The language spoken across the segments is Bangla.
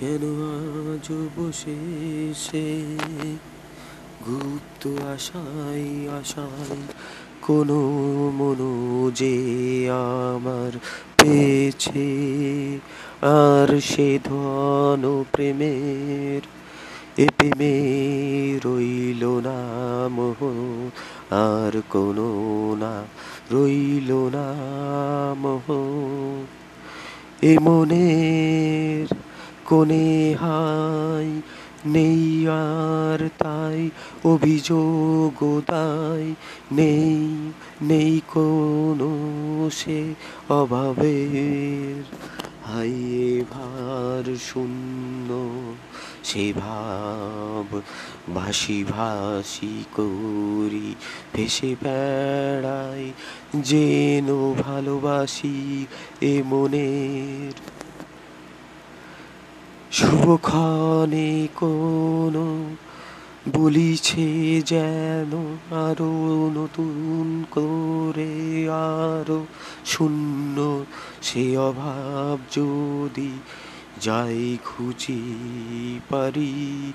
যেন আজ বসে সে গুপ্ত আশায় আশায় কোনো মনো যে আমার পেয়েছে আর সে ধন প্রেমের এ প্রেমে রইল না মোহ, আর কোনো না রইল না মোহ। এ মনের কোণে হাই, নেই আর তাই, অভিযোগ দায়, নেই নেই কোনো সে অভাবের। হাই, এ ভার শূন্য, সে ভাব ভাসি ভাসি করি, ভেসে বেড়াই, যেন ভালোবাসি এ মনের। শুভক্ষণে কোনো বলিছে যেন আরও নতুন করে আরও শূন্য সে অভাব যদি যাই খুঁজি পারি,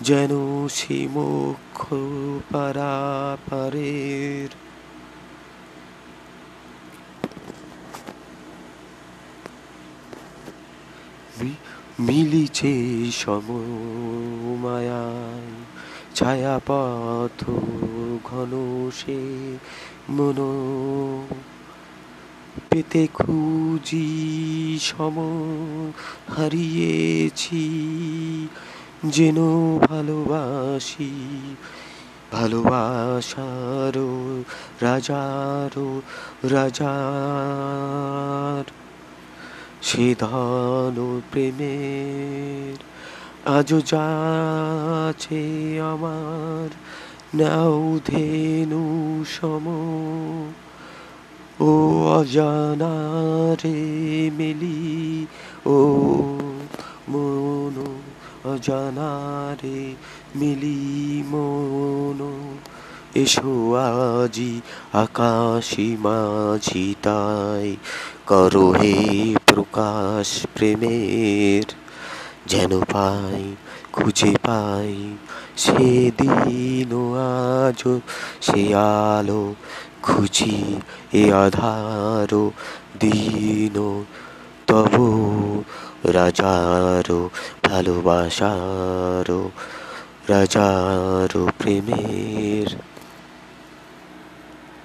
যেন সে মোক্ষ পারাপারের। মি- মিলিছে সমমায়ায়। ছায়াপথ ঘন সে মন পেতে খুঁজি সম হারিয়েছি, যেন ভালোবাসি, ভালোবাসারও রাজারও রাজার। সে ধন প্রেমের, আজও যাচ্ছে আমার, নাও ধেনু সম। ও অজানারে মেলি, ও মন অজানারে মিলি মন। এসো আজি আকাশি মাঝি তাই করো হে প্রকাশ প্রেমের, যেন পাই, খুঁজে পাই। সেদিন আজ সে আলো খুঁজি, এ আধার দিন তব রাজার ভালোবাসার রাজার প্রেমের